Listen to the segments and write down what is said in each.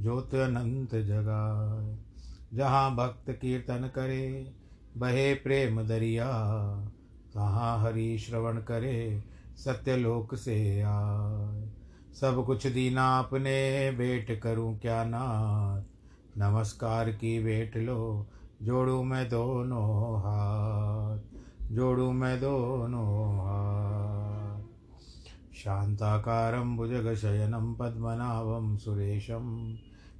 ज्योत अनंत जगाए जहाँ भक्त कीर्तन करे, बहे प्रेम दरिया। तहाँ हरि श्रवण करे, सत्यलोक से आए। सब कुछ दीना अपने भेंट करूँ क्या नाथ? नमस्कार की भेंट लो, जोड़ू मैं दोनों हाथ। जोड़ू मैं दोनों हाथ। शान्ताकारं भुजगशयनं पद्मनाभं सुरेशं।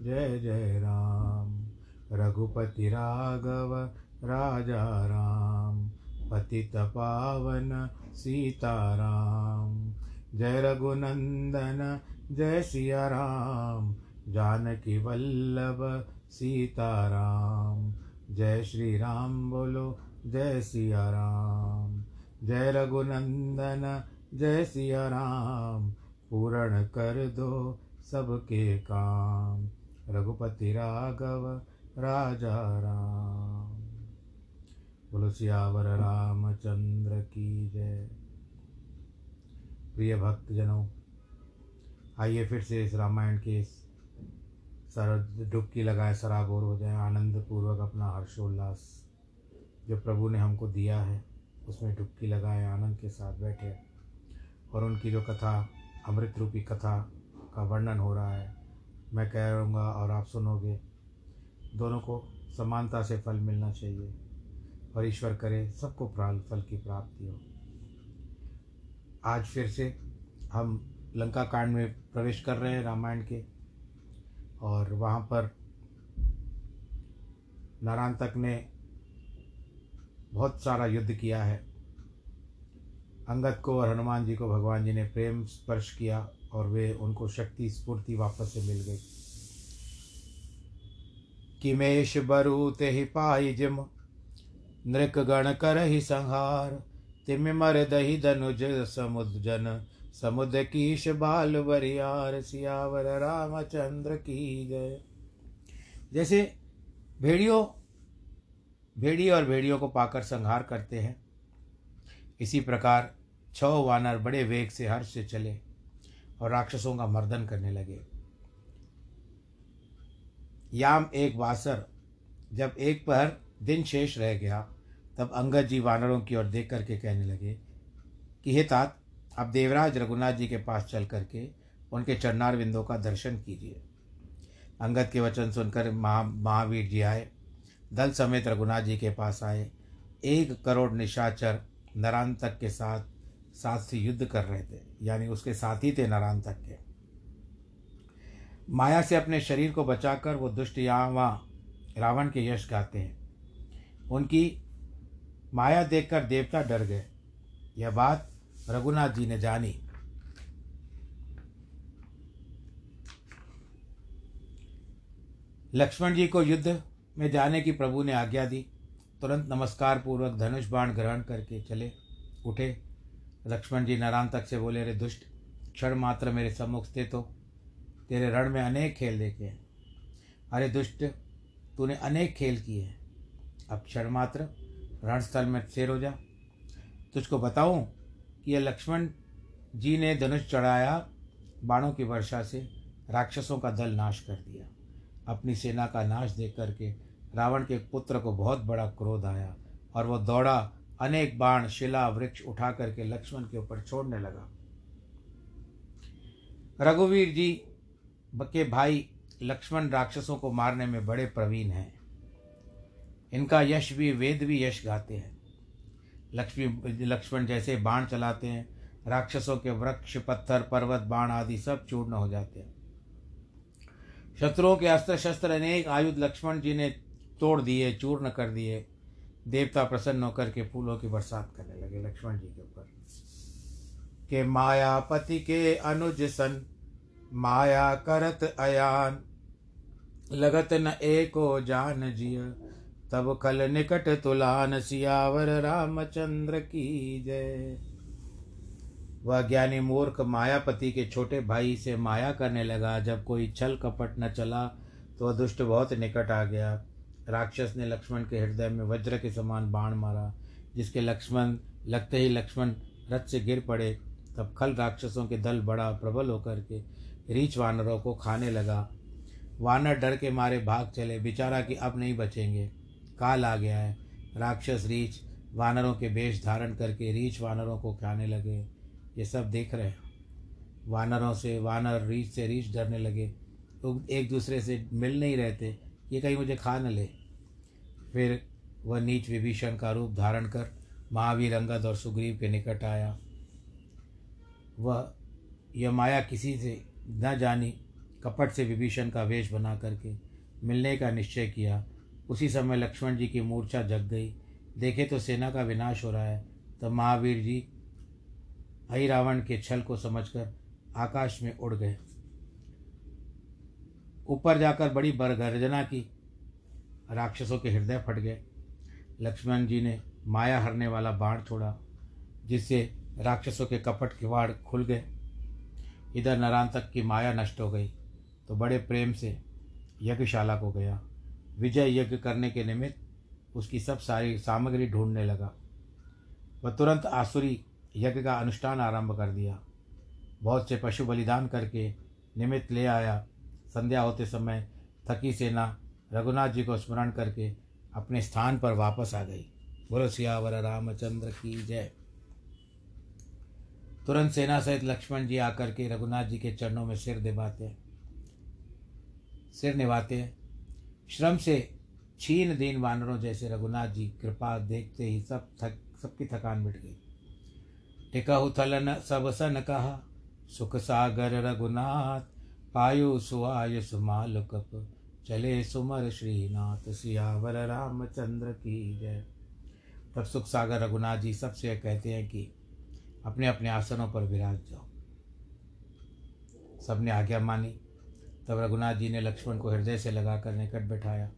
जय जय राम। रघुपति राघव, राजा राम। पतित पावन सीताराम जय रघुनंदन, जय सिया राम। जानकी वल्लभ सीताराम जय श्री राम बोलो, जय सिया राम। जय रघुनंदन, जय सिया राम। पूर्ण कर दो सबके काम। रघुपति राघव राजा राम। बोलो सियावर रामचंद्र की जय। प्रिय भक्तजनों, आइए फिर से इस रामायण के सर डुबकी लगाए सराबोर हो जाए आनंद पूर्वक अपना हर्षोल्लास। जो प्रभु ने हमको दिया है, उसमें डुबकी लगाए, आनंद के साथ बैठे। और उनकी जो कथा अमृत रूपी कथा का वर्णन हो रहा है मैं कह रहूँगा और आप सुनोगे, दोनों को समानता से फल मिलना चाहिए और ईश्वर करे सबको प्राल फल की प्राप्ति हो। आज फिर से हम लंका कांड में प्रवेश कर रहे हैं रामायण के और वहाँ पर नारायण तक ने बहुत सारा युद्ध किया है। अंगद को और हनुमान जी को भगवान जी ने प्रेम स्पर्श किया। और वे उनको शक्ति, स्फूर्ति वापस से मिल गई। किमेश बरु ते ही पाई जिम, नृक गण कर ही संहार। तिम मर दही धनुज समुद्जन समुद्र कीश बाल वरियार सियावर रामचंद्र की जय। जैसे भेड़ियों, भेड़ी और भेड़ियों को पाकर संहार करते हैं, इसी प्रकार छह वानर बड़े वेग से हर्ष से चले। और राक्षसों का मर्दन करने लगे। याम एक वासर, जब एक पहर दिन शेष रह गया, तब अंगद जी वानरों की ओर देख करके कहने लगे कि, हे तात आप देवराज रघुनाथ जी के पास चल करके उनके चरणार बिंदों का दर्शन कीजिए अंगद के वचन सुनकर महा, महावीर जी आए। दल समेत रघुनाथ जी के पास आए। एक करोड़ निशाचर नरान तक के साथ साथ से युद्ध कर रहे थे, यानी उसके साथ ही थे नारायण तक के। माया से अपने शरीर को बचाकर वो दुष्ट यहाँ वहाँ रावण के यश गाते हैं। उनकी माया देखकर देवता डर गए। यह बात रघुनाथ जी ने जानी। लक्ष्मण जी को युद्ध में जाने की प्रभु ने आज्ञा दी। तुरंत नमस्कार पूर्वक धनुष बाण ग्रहण करके चले, उठे। लक्ष्मण जी नारायण तक से बोले, अरे दुष्ट, क्षण मात्र मेरे सम्मुख स्थित हो। तेरे रण में अनेक खेल देखे हैं। अरे दुष्ट, तूने अनेक खेल किए हैं। अब क्षण मात्र, रणस्थल में शेर हो जा। तुझको बताऊँ कि यह लक्ष्मण जी ने धनुष चढ़ाया बाणों की वर्षा से, राक्षसों का दल नाश कर दिया। अपनी सेना का नाश देख करके रावण के पुत्र को बहुत बड़ा क्रोध आया और वह दौड़ा अनेक बाण, शिला, वृक्ष उठा करके लक्ष्मण के ऊपर छोड़ने लगा। रघुवीर जी के भाई लक्ष्मण राक्षसों को मारने में बड़े प्रवीण हैं। इनका यश भी, वेद भी यश गाते हैं। लक्ष्मी, लक्ष्मण जैसे बाण चलाते हैं, राक्षसों के वृक्ष, पत्थर, पर्वत, बाण आदि सब चूर्ण हो जाते हैं। शत्रुओं के अस्त्र शस्त्र, अनेक आयुध लक्ष्मण जी ने तोड़ दिए, चूर्ण कर दिए। देवता प्रसन्न होकर के फूलों की बरसात करने लगे लक्ष्मण जी के ऊपर। के मायापति के अनुज सन, माया करत अयान, लगत न एको जान जिय, तब कल निकट तुलान सियावर रामचंद्र की जय। वह ज्ञानी मूर्ख मायापति के छोटे भाई से माया करने लगा, जब कोई छल कपट न चला तो दुष्ट बहुत निकट आ गया। राक्षस ने लक्ष्मण के हृदय में वज्र के समान बाण मारा, जिसके लक्ष्मण, लगते ही लक्ष्मण रथ से गिर पड़े, तब खल राक्षसों के दल बड़ा प्रबल होकर के रीछ वानरों को खाने लगा। वानर डर के मारे भाग चले, बेचारा कि अब नहीं बचेंगे। काल आ गया है। राक्षस रीछ वानरों के वेश धारण करके रीछ वानरों को खाने लगे। ये सब देख रहे हैं। वानरों से, वानर रीछ से रीछ डरने लगे। एक दूसरे से मिल नहीं रहते। ये कहीं मुझे खा न ले। फिर वह नीच विभीषण का रूप धारण कर महावीर अंगद और सुग्रीव के निकट आया। वह यह माया किसी से न जानी कपट से विभीषण का वेश बना करके मिलने का निश्चय किया। उसी समय लक्ष्मण जी की मूर्छा जग गई। देखे तो सेना का विनाश हो रहा है। तब महावीर जी हई रावण के छल को समझकर आकाश में उड़ गए। ऊपर जाकर बड़ी बरगर्जना की। राक्षसों के हृदय फट गए। लक्ष्मण जी ने माया हरने वाला बाण छोड़ा, जिससे राक्षसों के कपट किवाड़ खुल गए। इधर नरान तक की माया नष्ट हो गई तो बड़े प्रेम से यज्ञशाला को गया। विजय यज्ञ करने के निमित्त उसकी सब सारी सामग्री ढूँढने लगा। वह तुरंत आसुरी यज्ञ का अनुष्ठान आरंभ कर दिया। बहुत से पशु बलिदान करके निमित्त ले आया। संध्या होते समय थकी सेना रघुनाथ जी को स्मरण करके अपने स्थान पर वापस आ गई। बोलो, सियावर, रामचंद्र की जय। तुरंत सेना सहित लक्ष्मण जी आकर के रघुनाथ जी के चरणों में सिर दिवाते सिर निभाते। हैं श्रम से छीन दीन वानरों जैसे रघुनाथ जी कृपा देखते ही सब थक, सबकी थकान मिट गई। टिकहु थलन सब सन कहा, सुख सागर रघुनाथ पायु सुआय सुमाल कप चले सुमर श्रीनाथ, सियावर रामचंद्र की जय। तब सुख सागर रघुनाथ जी सबसे कहते हैं कि अपने अपने आसनों पर विराज जाओ। सबने आज्ञा मानी। तब रघुनाथ जी ने लक्ष्मण को हृदय से लगाकर निकट बैठाया।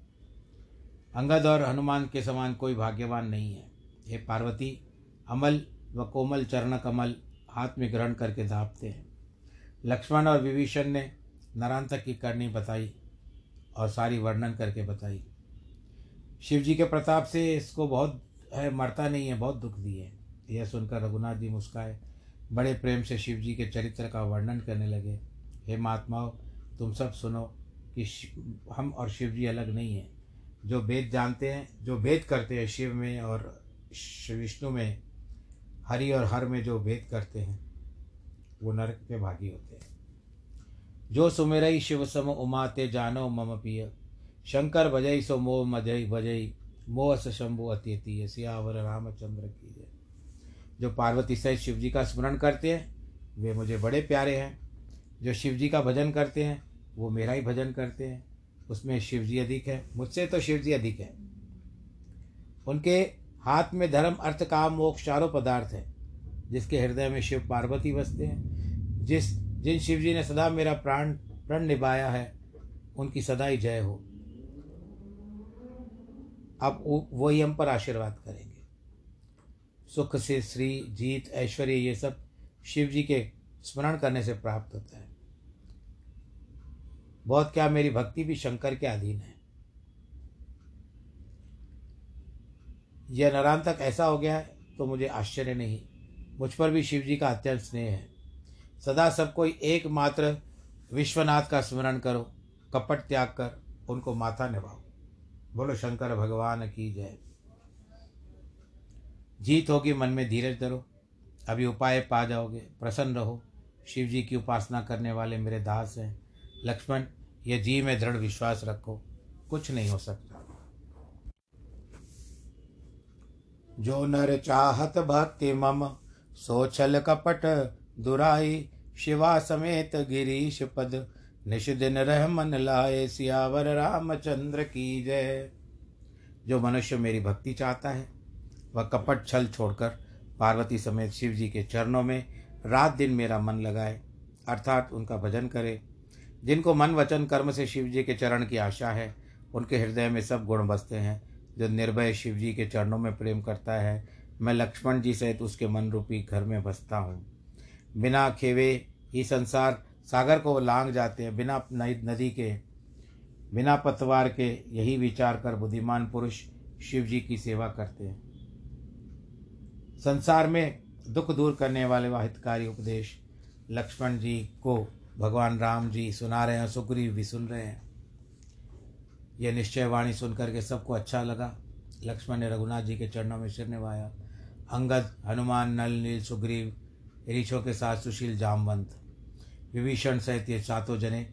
अंगद और हनुमान के समान कोई भाग्यवान नहीं है। हे पार्वती, अमल व कोमल चरण कमल हाथ में ग्रहण करके दापते हैं। लक्ष्मण और विभीषण ने नरांतक की करनी बताई और सारी वर्णन करके बताई। शिव जी के प्रताप से इसको बहुत, है, मरता नहीं है, बहुत दुख दिए। यह सुनकर रघुनाथ जी मुस्काए। बड़े प्रेम से शिव जी के चरित्र का वर्णन करने लगे। हे महात्माओं, तुम सब सुनो कि हम और शिव जी अलग नहीं हैं। जो वेद जानते हैं, जो भेद करते हैं शिव में और विष्णु में, हरि और हर में जो भेद करते हैं, वो नरक के भागी होते हैं। जो सुमेरई शिव सम उमाते जानो मम पिय। शंकर भजई सो मोह मजई भजई मोह स शंभु अत्यतीय सियावर रामचंद्र की जय। जो पार्वती सहित शिव जी का स्मरण करते हैं, वे मुझे बड़े प्यारे हैं। जो शिव जी का भजन करते हैं, वो मेरा ही भजन करते हैं। उसमें शिव जी अधिक है, मुझसे तो शिव जी अधिक है। उनके हाथ में धर्म, अर्थ, काम, मोक्ष चारों पदार्थ है, जिसके हृदय में शिव पार्वती बसते हैं, जिस जिन शिव जी ने सदा मेरा प्राण, प्रण निभाया है, उनकी सदा ही जय हो। अब वही हम पर आशीर्वाद करेंगे। सुख से श्री, जीत, ऐश्वर्य, ये सब शिव जी के स्मरण करने से प्राप्त होता है। बहुत क्या मेरी भक्ति भी शंकर के अधीन है। यह नरान तक ऐसा हो गया है तो मुझे आश्चर्य नहीं। मुझ पर भी शिव जी का अत्यंत स्नेह है। सदा सबको एकमात्र विश्वनाथ का स्मरण करो, कपट त्याग कर, उनको माथा निभाओ। बोलो, शंकर भगवान की जय। जीत होगी, मन में धीरज धरो। अभी उपाय पा जाओगे, प्रसन्न रहो। शिव जी की उपासना करने वाले मेरे दास हैं। लक्ष्मण, ये जी में दृढ़ विश्वास रखो। कुछ नहीं हो सकता। जो नर चाहत भक्ति मम सोचल कपट। दुराई शिवा समेत गिरीश पद। निश दिन रह मन लाए सियावर रामचंद्र की जय। जो मनुष्य मेरी भक्ति चाहता है, वह कपट छल छोड़कर पार्वती समेत शिव जी के चरणों में रात दिन मेरा मन लगाए, अर्थात उनका भजन करे। जिनको मन वचन कर्म से शिव जी के चरण की आशा है, उनके हृदय में सब गुण बसते हैं। जो निर्भय शिव जी के चरणों में प्रेम करता है, मैं लक्ष्मण जी सहित उसके मन रूपी घर में बसता हूँ। बिना खेवे ही संसार सागर को लांग जाते हैं, बिना नदी के, बिना पतवार के यही विचार कर बुद्धिमान पुरुष शिव जी की सेवा करते हैं। संसार में दुख दूर करने वाले वाहितकारी उपदेश लक्ष्मण जी को भगवान राम जी सुना रहे हैं, सुग्रीव भी सुन रहे हैं। यह निश्चय वाणी सुनकर के सबको अच्छा लगा। लक्ष्मण ने रघुनाथ जी के चरणों में सिर निभाया। अंगद, हनुमान, नल, नील, सुग्रीव ऋषों के साथ सुशील जामवंत, विभीषण सहित ये सातों जने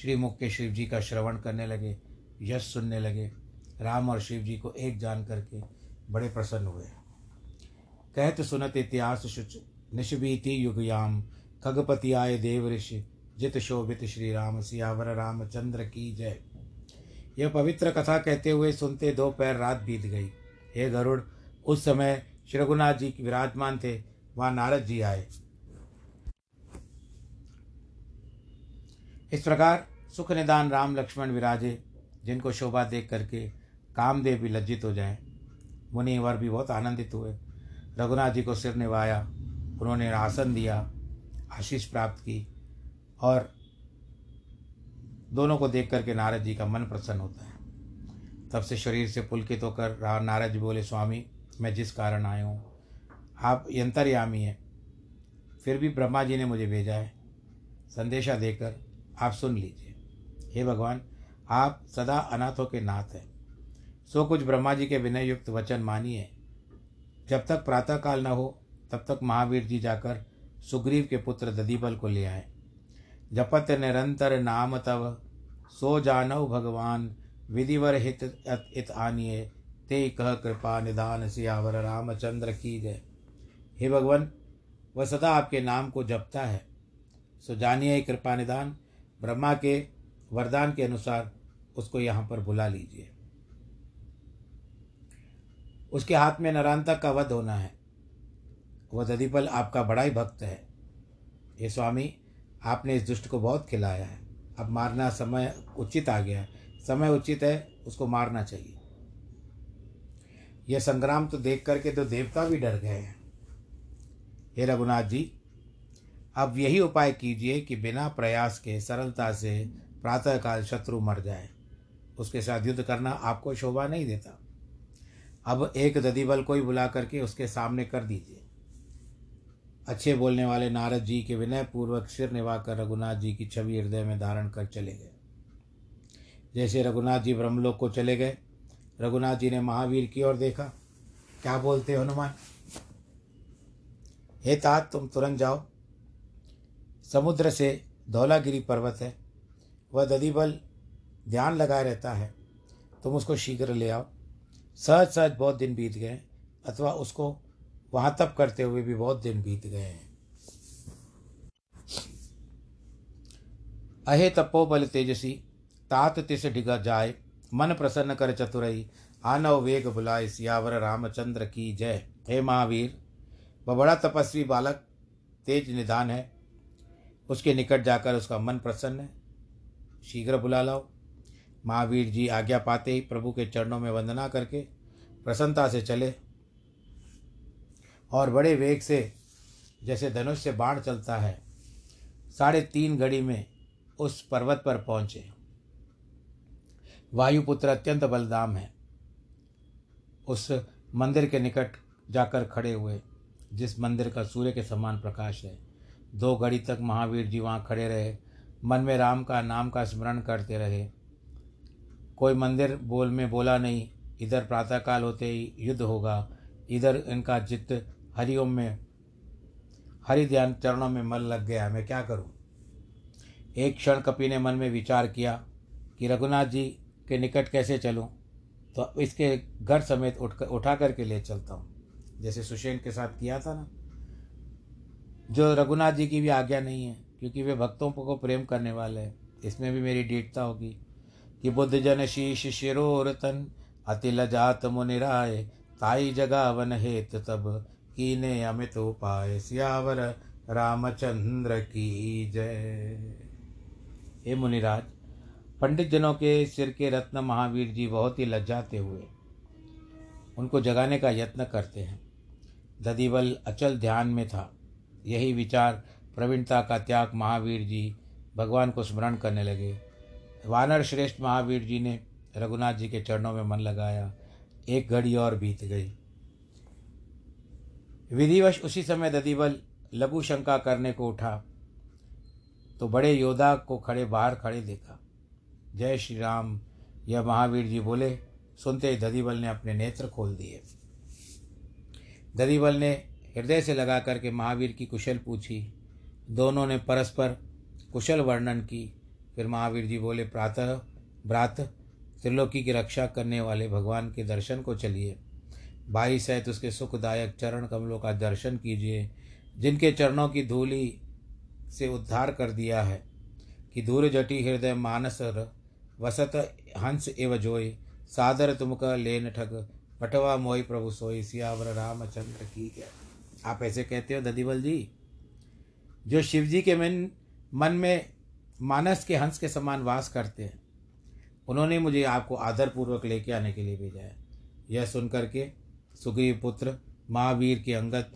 श्रीमुख के शिव जी का श्रवण करने लगे, यश सुनने लगे। राम और शिव जी को एक जान करके बड़े प्रसन्न हुए। कहत सुनत इतिहास शुच निशबीति युगयाम, खगपति आय देव ऋषि, जित शोभित श्री राम, सियावर रामचंद्र की जय। यह पवित्र कथा कहते हुए सुनते दो पैर रात बीत गई। हे गरुड़, उस समय श्री रघुनाथ जी विराजमान थे, वहाँ नारद जी आए। इस प्रकार सुख निदान राम लक्ष्मण विराजे, जिनको शोभा देख करके कामदेव भी लज्जित हो जाए मुनिवर भी बहुत आनंदित हुए। रघुनाथ जी को सिर निभाया, उन्होंने आसन दिया, आशीष प्राप्त की और दोनों को देख करके नारद जी का मन प्रसन्न होता है। तब से शरीर से पुलकित होकर नारद जी बोले, स्वामी, मैं जिस कारण आया हूँ, आप यंतरयामी हैं, फिर भी ब्रह्मा जी ने मुझे भेजा है। संदेशा देकर आप सुन लीजिए। हे भगवान, आप सदा अनाथों के नाथ हैं। सो कुछ ब्रह्मा जी के विनय युक्त वचन मानिए। जब तक प्रातःकाल न हो, तब तक महावीर जी जाकर सुग्रीव के पुत्र ददीबल को ले आए। जपत निरंतर नाम तव, सो जानव भगवान, विधिवर हित इत आनिए। ते कह कृपा निदान सियावर रामचंद्र की जय। हे भगवान, वह सदा आपके नाम को जपता है। सो जानिए कृपा निदान ब्रह्मा के वरदान के अनुसार उसको यहाँ पर बुला लीजिए। उसके हाथ में नरांतक का वध होना है। वह ददीपल आपका बड़ा ही भक्त है। ये स्वामी, आपने इस दुष्ट को बहुत खिलाया है। अब मारना समय उचित आ गया है। समय उचित है, उसको मारना चाहिए। यह संग्राम तो देख करके तो देवता भी डर गए हैं। हे रघुनाथ जी अब यही उपाय कीजिए कि बिना प्रयास के, सरलता से प्रातःकाल शत्रु मर जाए। उसके साथ युद्ध करना आपको शोभा नहीं देता। अब एक ददीबल को ही बुला करके उसके सामने कर दीजिए। अच्छे बोलने वाले नारद जी के विनय पूर्वक सिर निभाकर रघुनाथ जी की छवि हृदय में धारण कर चले गए। जैसे रघुनाथ जी ब्रह्मलोक को चले गए, रघुनाथ जी ने महावीर की ओर देखा। क्या बोलते हनुमान? हे तात, तुम तुरंत जाओ। समुद्र से धौलागिरी पर्वत है। वह ददीबल ध्यान लगाए रहता है। तुम उसको शीघ्र ले आओ। सहज सहज बहुत दिन बीत गए अथवा उसको वहाँ तप करते हुए भी बहुत दिन बीत गए हैं। अहे तपो बल तेजसी, तात तिस डिग जाए, मन प्रसन्न कर चतुरई, आनव वेग बुलाए, सियावर रामचंद्र की जय। हे महावीर वह बड़ा तपस्वी बालक, तेज निदान है। उसके निकट जाकर उसका मन प्रसन्न है। शीघ्र बुला लाओ। महावीर जी आज्ञा पाते ही प्रभु के चरणों में वंदना करके प्रसन्नता से चले और बड़े वेग से, जैसे धनुष से बाण चलता है, साढ़े तीन घड़ी में उस पर्वत पर पहुँचे। वायुपुत्र अत्यंत बलदाम है। उस मंदिर के निकट जाकर खड़े हुए, जिस मंदिर का सूर्य के समान प्रकाश है। दो घड़ी तक महावीर जी वहाँ खड़े रहे। मन में राम का नाम का स्मरण करते रहे। कोई मंदिर बोल में बोला नहीं, इधर प्रातःकाल होते ही युद्ध होगा। इधर इनका चित्त हरिओम में हरि ध्यान चरणों में मन लग गया। मैं क्या करूँ? एक क्षण कपि ने मन में विचार किया कि रघुनाथ जी के निकट कैसे चलूँ? तो इसके घर समेत उठ, उठा करके ले चलता हूँ। जैसे सुशेन के साथ किया था ना। जो रघुनाथ जी की भी आज्ञा नहीं है, क्योंकि वे भक्तों को प्रेम करने वाले हैं। इसमें भी मेरी दृढ़ता होगी कि बुद्ध जन शीश शिरोर तन अति लजात मुनिराय ताई जगा वन हेत तब, कीने अमित उपाय, सियावर रामचंद्र की जय। हे मुनिराज, पंडित जनों के सिर के रत्न महावीर जी बहुत ही लज्जाते हुए उनको जगाने का यत्न करते हैं। दधिबल अचल ध्यान में था। यही विचार प्रवीणता का त्याग महावीर जी भगवान को स्मरण करने लगे। वानर श्रेष्ठ महावीर जी ने रघुनाथ जी के चरणों में मन लगाया। एक घड़ी और बीत गई। विधिवश उसी समय दधिबल लघु शंका करने को उठा तो बड़े योद्धा को खड़े बाहर खड़े देखा। जय श्री राम, यह महावीर जी बोले, सुनते ही दधिबल ने अपने नेत्र खोल दिए। दधिबल ने हृदय से लगा करके महावीर की कुशल पूछी। दोनों ने परस्पर कुशल वर्णन की। फिर महावीर जी बोले, प्रातः भ्रात त्रिलोकी की रक्षा करने वाले भगवान के दर्शन को चलिए। भाई सहित उसके सुखदायक चरण कमलों का दर्शन कीजिए, जिनके चरणों की धूली से उद्धार कर दिया है। कि दूर जटी हृदय मानस वसत हंस एव जोय सादर तुमका लेन ठग, पटवा मोई प्रभु सोई, सियावर रामचंद्र की जय। आप ऐसे कहते हो ददीबल जी? जो शिव जी के मन मन में मानस के हंस के समान वास करते हैं, उन्होंने मुझे आपको आदरपूर्वक लेके आने के लिए भेजा है। यह सुनकर के सुग्रीव पुत्र, महावीर के अंगत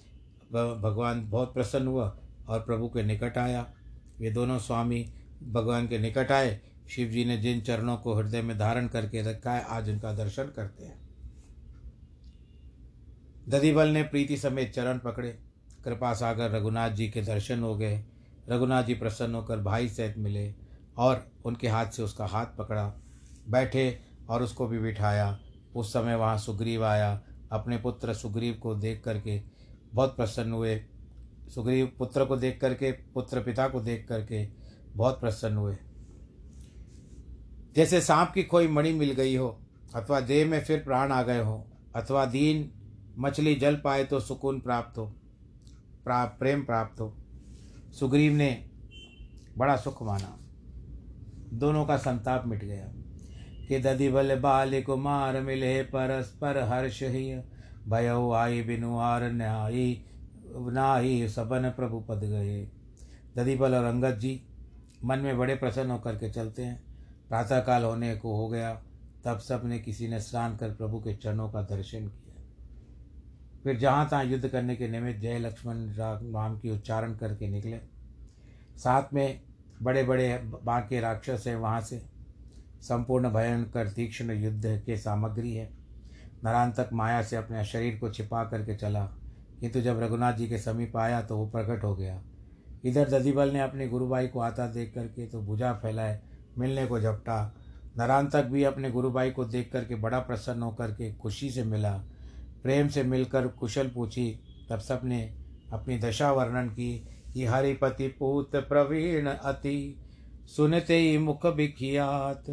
भगवान बहुत प्रसन्न हुआ और प्रभु के निकट आया। वे दोनों स्वामी भगवान के निकट आए। शिव जी ने जिन चरणों को हृदय में धारण करके रखा है, आज उनका दर्शन करते हैं। दधिबल ने प्रीति समेत चरण पकड़े। कृपा सागर रघुनाथ जी के दर्शन हो गए। रघुनाथ जी प्रसन्न होकर भाई सहित मिले और उनके हाथ से उसका हाथ पकड़ा। बैठे और उसको भी बिठाया। उस समय वहाँ सुग्रीव आया। अपने पुत्र सुग्रीव को देख करके बहुत प्रसन्न हुए। सुग्रीव पुत्र को देख करके, पुत्र पिता को देख करके बहुत प्रसन्न हुए। जैसे सांप की कोई मणि मिल गई हो, अथवा देह में फिर प्राण आ गए हो, अथवा दीन मछली जल पाए तो सुकून प्राप्त हो प्रा, प्रेम प्राप्त हो। सुग्रीव ने बड़ा सुख माना। दोनों का संताप मिट गया। कि दधि बल बाल कुमार मिले परस्पर हर्ष ही। भय आई बिनु आर न्यायी नाही सबन प्रभु पद गए। दधिबल और अंगद जी मन में बड़े प्रसन्न होकर के चलते हैं। प्रातःकाल होने को हो गया। तब सबने किसी ने स्नान कर प्रभु के चरणों का दर्शन किया। फिर जहाँ तहाँ युद्ध करने के निमित्त जय लक्ष्मण राम की उच्चारण करके निकले। साथ में बड़े बड़े बाके राक्षस हैं वहाँ से। संपूर्ण भयंकर तीक्ष्ण युद्ध के सामग्री है। नरांतक माया से अपने शरीर को छिपा करके चला। किंतु जब रघुनाथ जी के समीप आया तो वो प्रकट हो गया। इधर दधिबल ने अपने गुरुभाई को आता देख करके तो भुजा फैलाए, मिलने को झपटा। नरांतक भी अपने गुरुभाई को देख करके बड़ा प्रसन्न होकर के खुशी से मिला। प्रेम से मिलकर कुशल पूछी, तब सबने अपनी दशा वर्णन की कि हरिपति पूत प्रवीण अति, सुनते ही मुख बिखियात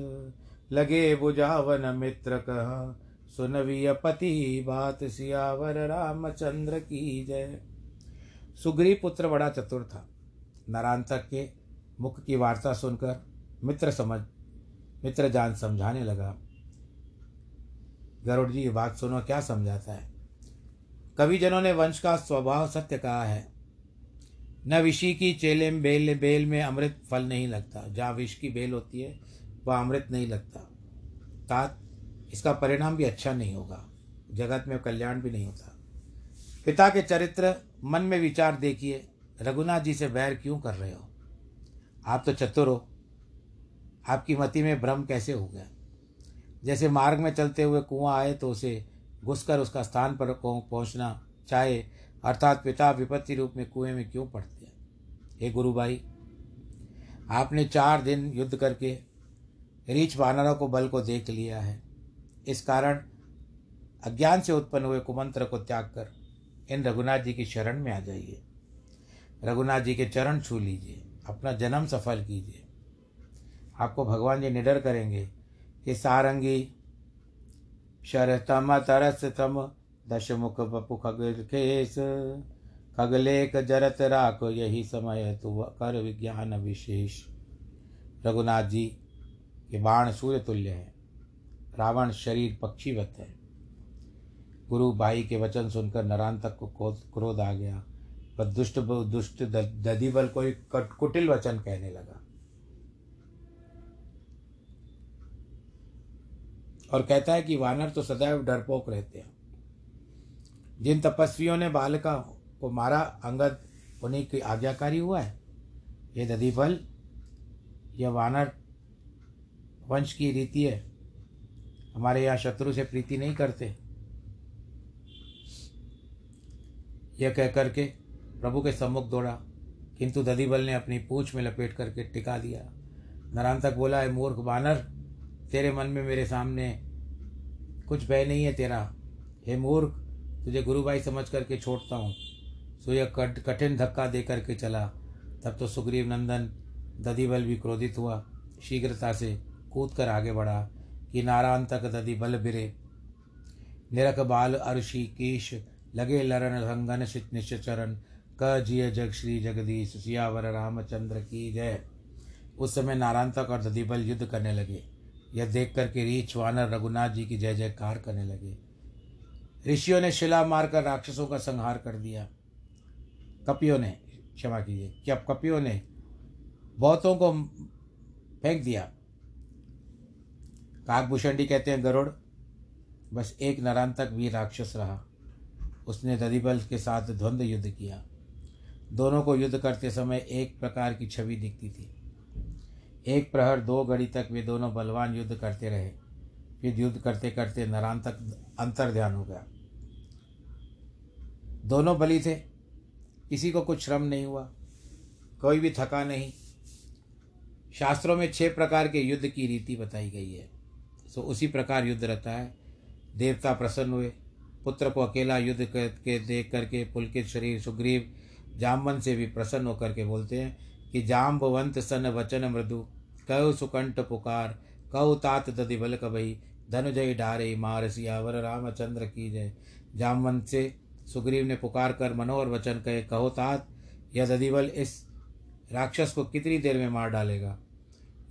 लगे बुझावन मित्र कह, सुनवीय पति बात सियावर रामचंद्र की जय। सुग्री पुत्र बड़ा चतुर था। नरांतक के मुख की वार्ता सुनकर मित्र समझ, मित्र जान समझाने लगा। गरुड़ जी, ये बात सुनो, क्या समझाता है? कवि जनों ने वंश का स्वभाव सत्य कहा है। न विषि की चेले बेल बेल में अमृत फल नहीं लगता। जहाँ विष की बेल होती है, वह अमृत नहीं लगता। तात, इसका परिणाम भी अच्छा नहीं होगा। जगत में कल्याण भी नहीं होता। पिता के चरित्र, मन में विचार देखिए, रघुनाथ जी से बैर क्यों कर रहे हो? आप तो चतुर हो। आपकी मति में भ्रम कैसे हो गया? जैसे मार्ग में चलते हुए कुआँ आए तो उसे घुसकर उसका स्थान पर पहुँचना चाहे, अर्थात पिता विपत्ति रूप में कुएँ में क्यों पड़ते हैं? हे गुरु भाई आपने चार दिन युद्ध करके रीछ वानरों को बल को देख लिया है। इस कारण अज्ञान से उत्पन्न हुए कुमंत्र को त्याग कर इन रघुनाथ जी की शरण में आ जाइए। रघुनाथ जी के चरण छू लीजिए, अपना जन्म सफल कीजिए। आपको भगवान जी निडर करेंगे कि सारंगी शरतम तरस तम दशमुख बपु खेस खगलेख जरत राख यही समय तु कर विज्ञान विशेष रघुनाथ जी के बाण सूर्य तुल्य है रावण शरीर पक्षीवत है गुरु भाई के वचन सुनकर नरांतक को क्रोध आ गया पर दुष्ट दुष्ट दधिबल को एक कुटिल वचन कहने लगा और कहता है कि वानर तो सदैव डरपोक रहते हैं। जिन तपस्वियों ने बालिका को मारा, अंगद उन्हीं की आज्ञाकारी हुआ है। ये दधिबल यह वानर वंश की रीति है। हमारे यहाँ शत्रु से प्रीति नहीं करते। यह कह करके प्रभु के सम्मुख दौड़ा। किंतु दधिबल ने अपनी पूछ में लपेट करके टिका दिया। नरान तक बोला है मूर्ख बानर तेरे मन में मेरे सामने कुछ भय नहीं है तेरा। हे मूर्ख, तुझे गुरु भाई समझ करके छोड़ता हूँ। सो यह कठिन धक्का दे करके चला। तब तो सुग्रीव नंदन दधिबल भी क्रोधित हुआ। शीघ्रता से कूद कर आगे बढ़ा। कि नारायण तक दधि बल बिरे। निरख बाल अर्षि केश, लगे लरण रंगन शित निश्चरण क जिय जग श्री जगदीश, सियावर रामचंद्र की जय। उस समय नारायण तक और दधिबल युद्ध करने लगे। यह देख कर के रीछ वानर रघुनाथ जी की जय जयकार करने लगे। ऋषियों ने शिला मारकर राक्षसों का संहार कर दिया। कपियों ने, क्षमा कीजिए, क्या कपियों ने बहुतों को फेंक दिया? काकभूषणी कहते हैं, गरुड़, बस एक नरांतक वीर राक्षस रहा। उसने दधिबल के साथ द्वंद्व युद्ध किया। दोनों को युद्ध करते समय एक प्रकार की छवि दिखती थी। एक प्रहर दो घड़ी तक वे दोनों बलवान युद्ध करते रहे। फिर युद्ध करते करते नरांतक अंतर ध्यान हो गया। दोनों बली थे। किसी को कुछ श्रम नहीं हुआ। कोई भी थका नहीं। शास्त्रों में छह प्रकार के युद्ध की रीति बताई गई है। सो उसी प्रकार युद्ध रहता है। देवता प्रसन्न हुए। पुत्र को अकेला युद्ध करके देख करके पुलकित शरीर सुग्रीव जामवंत से भी प्रसन्न होकर के बोलते हैं कि जाम्बवंत सन वचन मृदु कहो सुकंठ पुकार कहो तात दधि बल कबई धनुजय डारे मार सियावर रामचंद्र की जय। जामवंत से सुग्रीव ने पुकार कर मनोहर वचन कहे, कहो तात, यह दधिबल इस राक्षस को कितनी देर में मार डालेगा?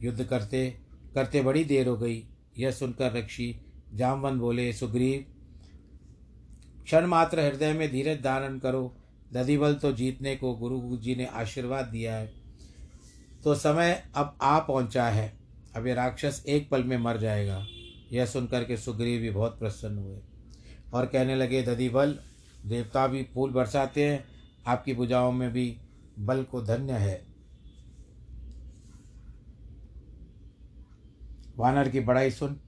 युद्ध करते करते बड़ी देर हो गई। यह सुनकर रक्षी जामवंत बोले, सुग्रीव, क्षण मात्र हृदय में धीरज धारण करो। दधिबल तो जीतने को गुरु जी ने आशीर्वाद दिया है। तो समय अब आ पहुँचा है। अब ये राक्षस एक पल में मर जाएगा। यह सुनकर के सुग्रीव भी बहुत प्रसन्न हुए और कहने लगे, दधी बल, देवता भी फूल बरसाते हैं। आपकी पूजाओं में भी बल को धन्य है। वानर की बड़ाई सुन।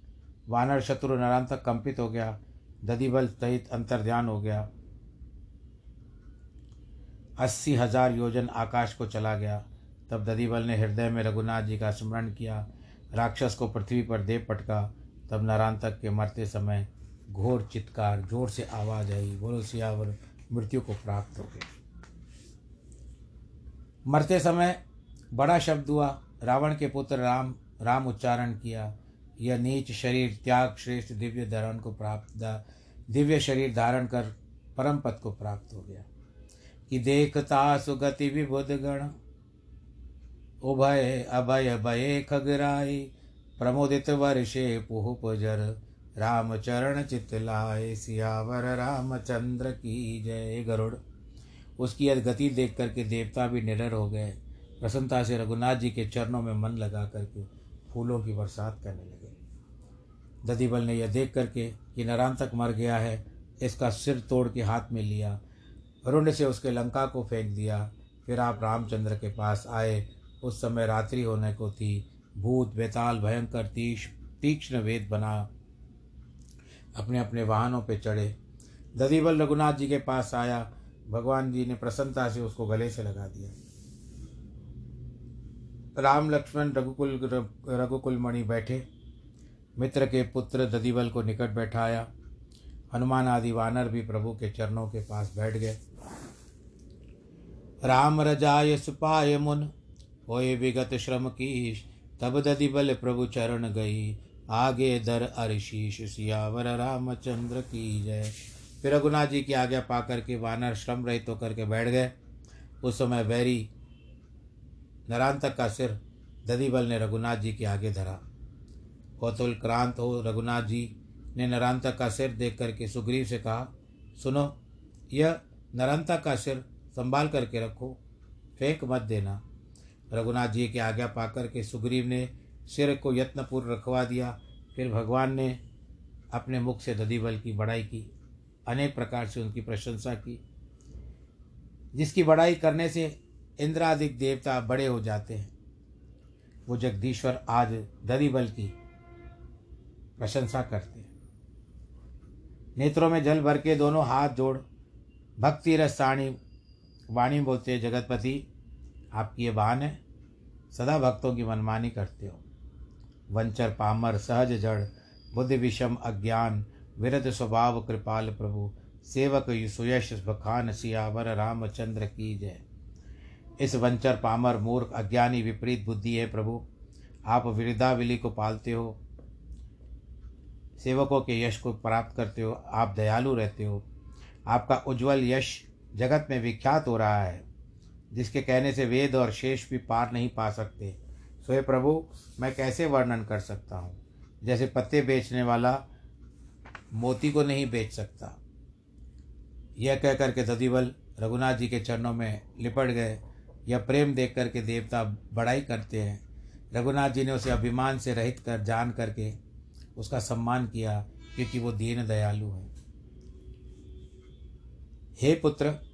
वानर शत्रु नारायण तक कंपित हो गया। दधिबल सहित अंतर्ध्यान हो गया। अस्सी हज़ार योजन आकाश को चला गया। तब दधिबल ने हृदय में रघुनाथ जी का स्मरण किया, राक्षस को पृथ्वी पर दे पटका, तब नारायण तक के मरते समय घोर चित्कार, ज़ोर से आवाज़ आई, बोलो, सियावर, मृत्यु को प्राप्त हो गया। मरते समय बड़ा शब्द हुआ, रावण के पुत्र राम राम उच्चारण किया, यह नीच शरीर, त्याग श्रेष्ठ दिव्य धारण को प्राप्त, दिव्य शरीर धारण कर परम पद को प्राप्त हो गया। कि देखता सुगति विबुध गण उभय अभय भय खगराई प्रमोदित वर्षे पुह पुजर राम चरण चित सियावर रामचंद्र की जय गरुड़। उसकी यह गति देख करके देवता भी निडर हो गए। प्रसन्नता से रघुनाथ जी के चरणों में मन लगा करके फूलों की बरसात करने लगे। दधिबल ने यह देख करके कि नरांतक मर गया है, इसका सिर तोड़ के हाथ में लिया। रुंड से उसके लंका को फेंक दिया। फिर आप रामचंद्र के पास आए। उस समय रात्रि होने को थी। भूत, बेताल, भयंकर, तीक्ष, तीक्ष्ण वेद बना अपने अपने वाहनों पर चढ़े। ददीबल रघुनाथ जी के पास आया। भगवान जी ने प्रसन्नता से उसको गले से लगा दिया। राम लक्ष्मण रघुकुल रघुकुल मणि बैठे। मित्र के पुत्र ददीबल को निकट बैठाया। हनुमान आदि वानर भी प्रभु के चरणों के पास बैठ गए। राम रजाय सुपाय मुन होए विगत श्रम की तब ददीबल प्रभु चरण गई। आगे दर अरिशीष सियावर रामचंद्र की जय। फिर रघुनाथ जी की आज्ञा पाकर के वानर श्रम रहित तो होकर के बैठ गए। उस समय वैरी नरांतक का सिर ददीबल ने रघुनाथ जी के आगे धरा। कौतुल क्रांत हो रघुनाथ जी ने नरांतक का सिर देख करके सुग्रीव से कहा, सुनो, यह नरांतक का सिर संभाल करके रखो, फेंक मत देना। रघुनाथ जी की आज्ञा पाकर के सुग्रीव ने सिर को यत्नपूर्व रखवा दिया। फिर भगवान ने अपने मुख से दधिबल की बड़ाई की, अनेक प्रकार से उनकी प्रशंसा की, जिसकी बड़ाई करने से इंद्रादिक देवता बड़े हो जाते हैं। वो जगदीश्वर आज दधिबल की प्रशंसा करते हैं। नेत्रों में जल भर के दोनों हाथ जोड़ भक्ति रसाणी वाणी बोलते जगतपति आपकी ये बहान है। सदा भक्तों की मनमानी करते हो। वंचर, पामर, सहज जड़, बुद्धि विषम, अज्ञान विरध स्वभाव, कृपाल प्रभु, सेवक सुयश बखान, सियावर, रामचंद्र की जय। इस वंचर, पामर, मूर्ख, अज्ञानी, विपरीत बुद्धि है प्रभु। आप विरदाविली को पालते हो। सेवकों के यश को प्राप्त करते हो। आप दयालु रहते हो। आपका उज्जवल यश जगत में विख्यात हो रहा है। जिसके कहने से वेद और शेष भी पार नहीं पा सकते। सोए प्रभु, मैं कैसे वर्णन कर सकता हूँ? जैसे पत्ते बेचने वाला मोती को नहीं बेच सकता। यह कह करके ददीबल रघुनाथ जी के चरणों में लिपट गए। यह प्रेम देख करके देवता बड़ाई करते हैं। रघुनाथ जी ने उसे अभिमान से रहित कर जान करके उसका सम्मान किया, क्योंकि वो दीन दयालु है। हे पुत्र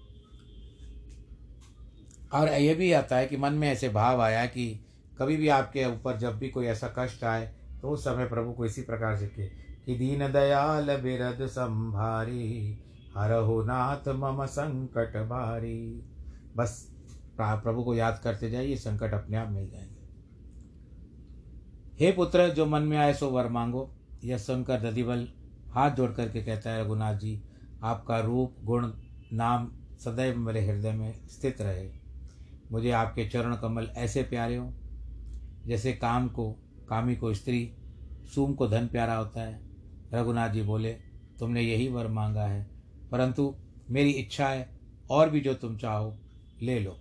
और यह भी आता है कि मन में ऐसे भाव आया कि कभी भी आपके ऊपर जब भी कोई ऐसा कष्ट आए तो उस समय प्रभु को इसी प्रकार से के कि दीन दयाल बिरद संभारी, हरहु नाथ मम संकट भारी। बस प्रभु को याद करते जाइए, संकट अपने आप मिल जाएँगे। हे पुत्र, जो मन में आए सो वर मांगो। यह सुनकर दधिबल हाथ जोड़ करके कहता है, रघुनाथ जी, आपका रूप, गुण, नाम सदैव मेरे हृदय में स्थित रहे। मुझे आपके चरण कमल ऐसे प्यारे हों, जैसे काम को, कामी को स्त्री, सूम को धन प्यारा होता है। रघुनाथ जी बोले, तुमने यही वर मांगा है, परंतु मेरी इच्छा है और भी जो तुम चाहो, ले लो।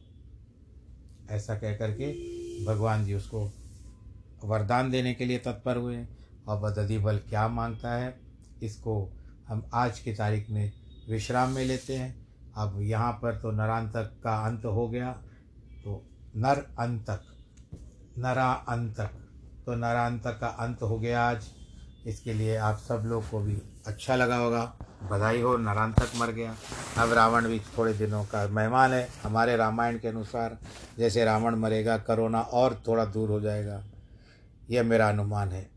ऐसा कह करके भगवान जी उसको वरदान देने के लिए तत्पर हुए, और बददी बल क्या माँगता है, इसको हम आज की तारीख में विश्राम में लेते हैं। अब यहाँ पर तो नरांतक का अंत हो गया। नर अंतक, नरा अंतक। तो नरांतक का अंत हो गया आज। इसके लिए आप सब लोग को भी अच्छा लगा होगा। बधाई हो नरांतक मर गया। अब रावण भी थोड़े दिनों का मेहमान है। हमारे रामायण के अनुसार जैसे रावण मरेगा, करोना और थोड़ा दूर हो जाएगा। यह मेरा अनुमान है।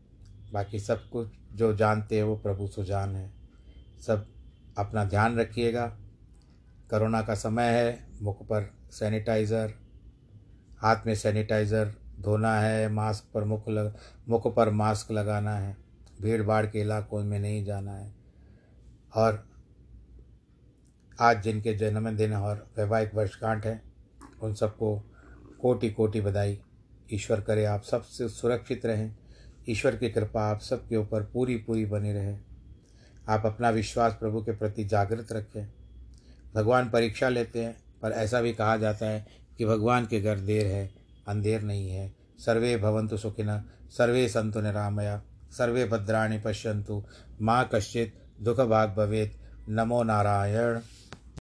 बाकी सब कुछ जो जानते हैं वो प्रभु सुजान है। सब अपना ध्यान रखिएगा। करोना का समय है, मुख पर सैनिटाइज़र हाथ में सैनिटाइज़र, धोना है, मास्क पर मुख लग, मुख पर मास्क लगाना है भीड़ भाड़ के इलाकों में नहीं जाना है। और आज जिनके जन्मदिन और वैवाहिक वर्षगांठ हैं, उन सबको कोटि कोटि बधाई। ईश्वर करे आप सबसे सुरक्षित रहें। ईश्वर की कृपा आप सबके ऊपर पूरी पूरी बनी रहे। आप अपना विश्वास प्रभु के प्रति जागृत रखें। भगवान परीक्षा लेते हैं, पर ऐसा भी कहा जाता है कि भगवान के घर देर है, अंधेर नहीं है। सर्वे भवंतु सुखिन सर्वे संतु निरामया, सर्वे भद्राणी पश्यंतु माँ कश्चित दुख भाग भवेत। नमो नारायण।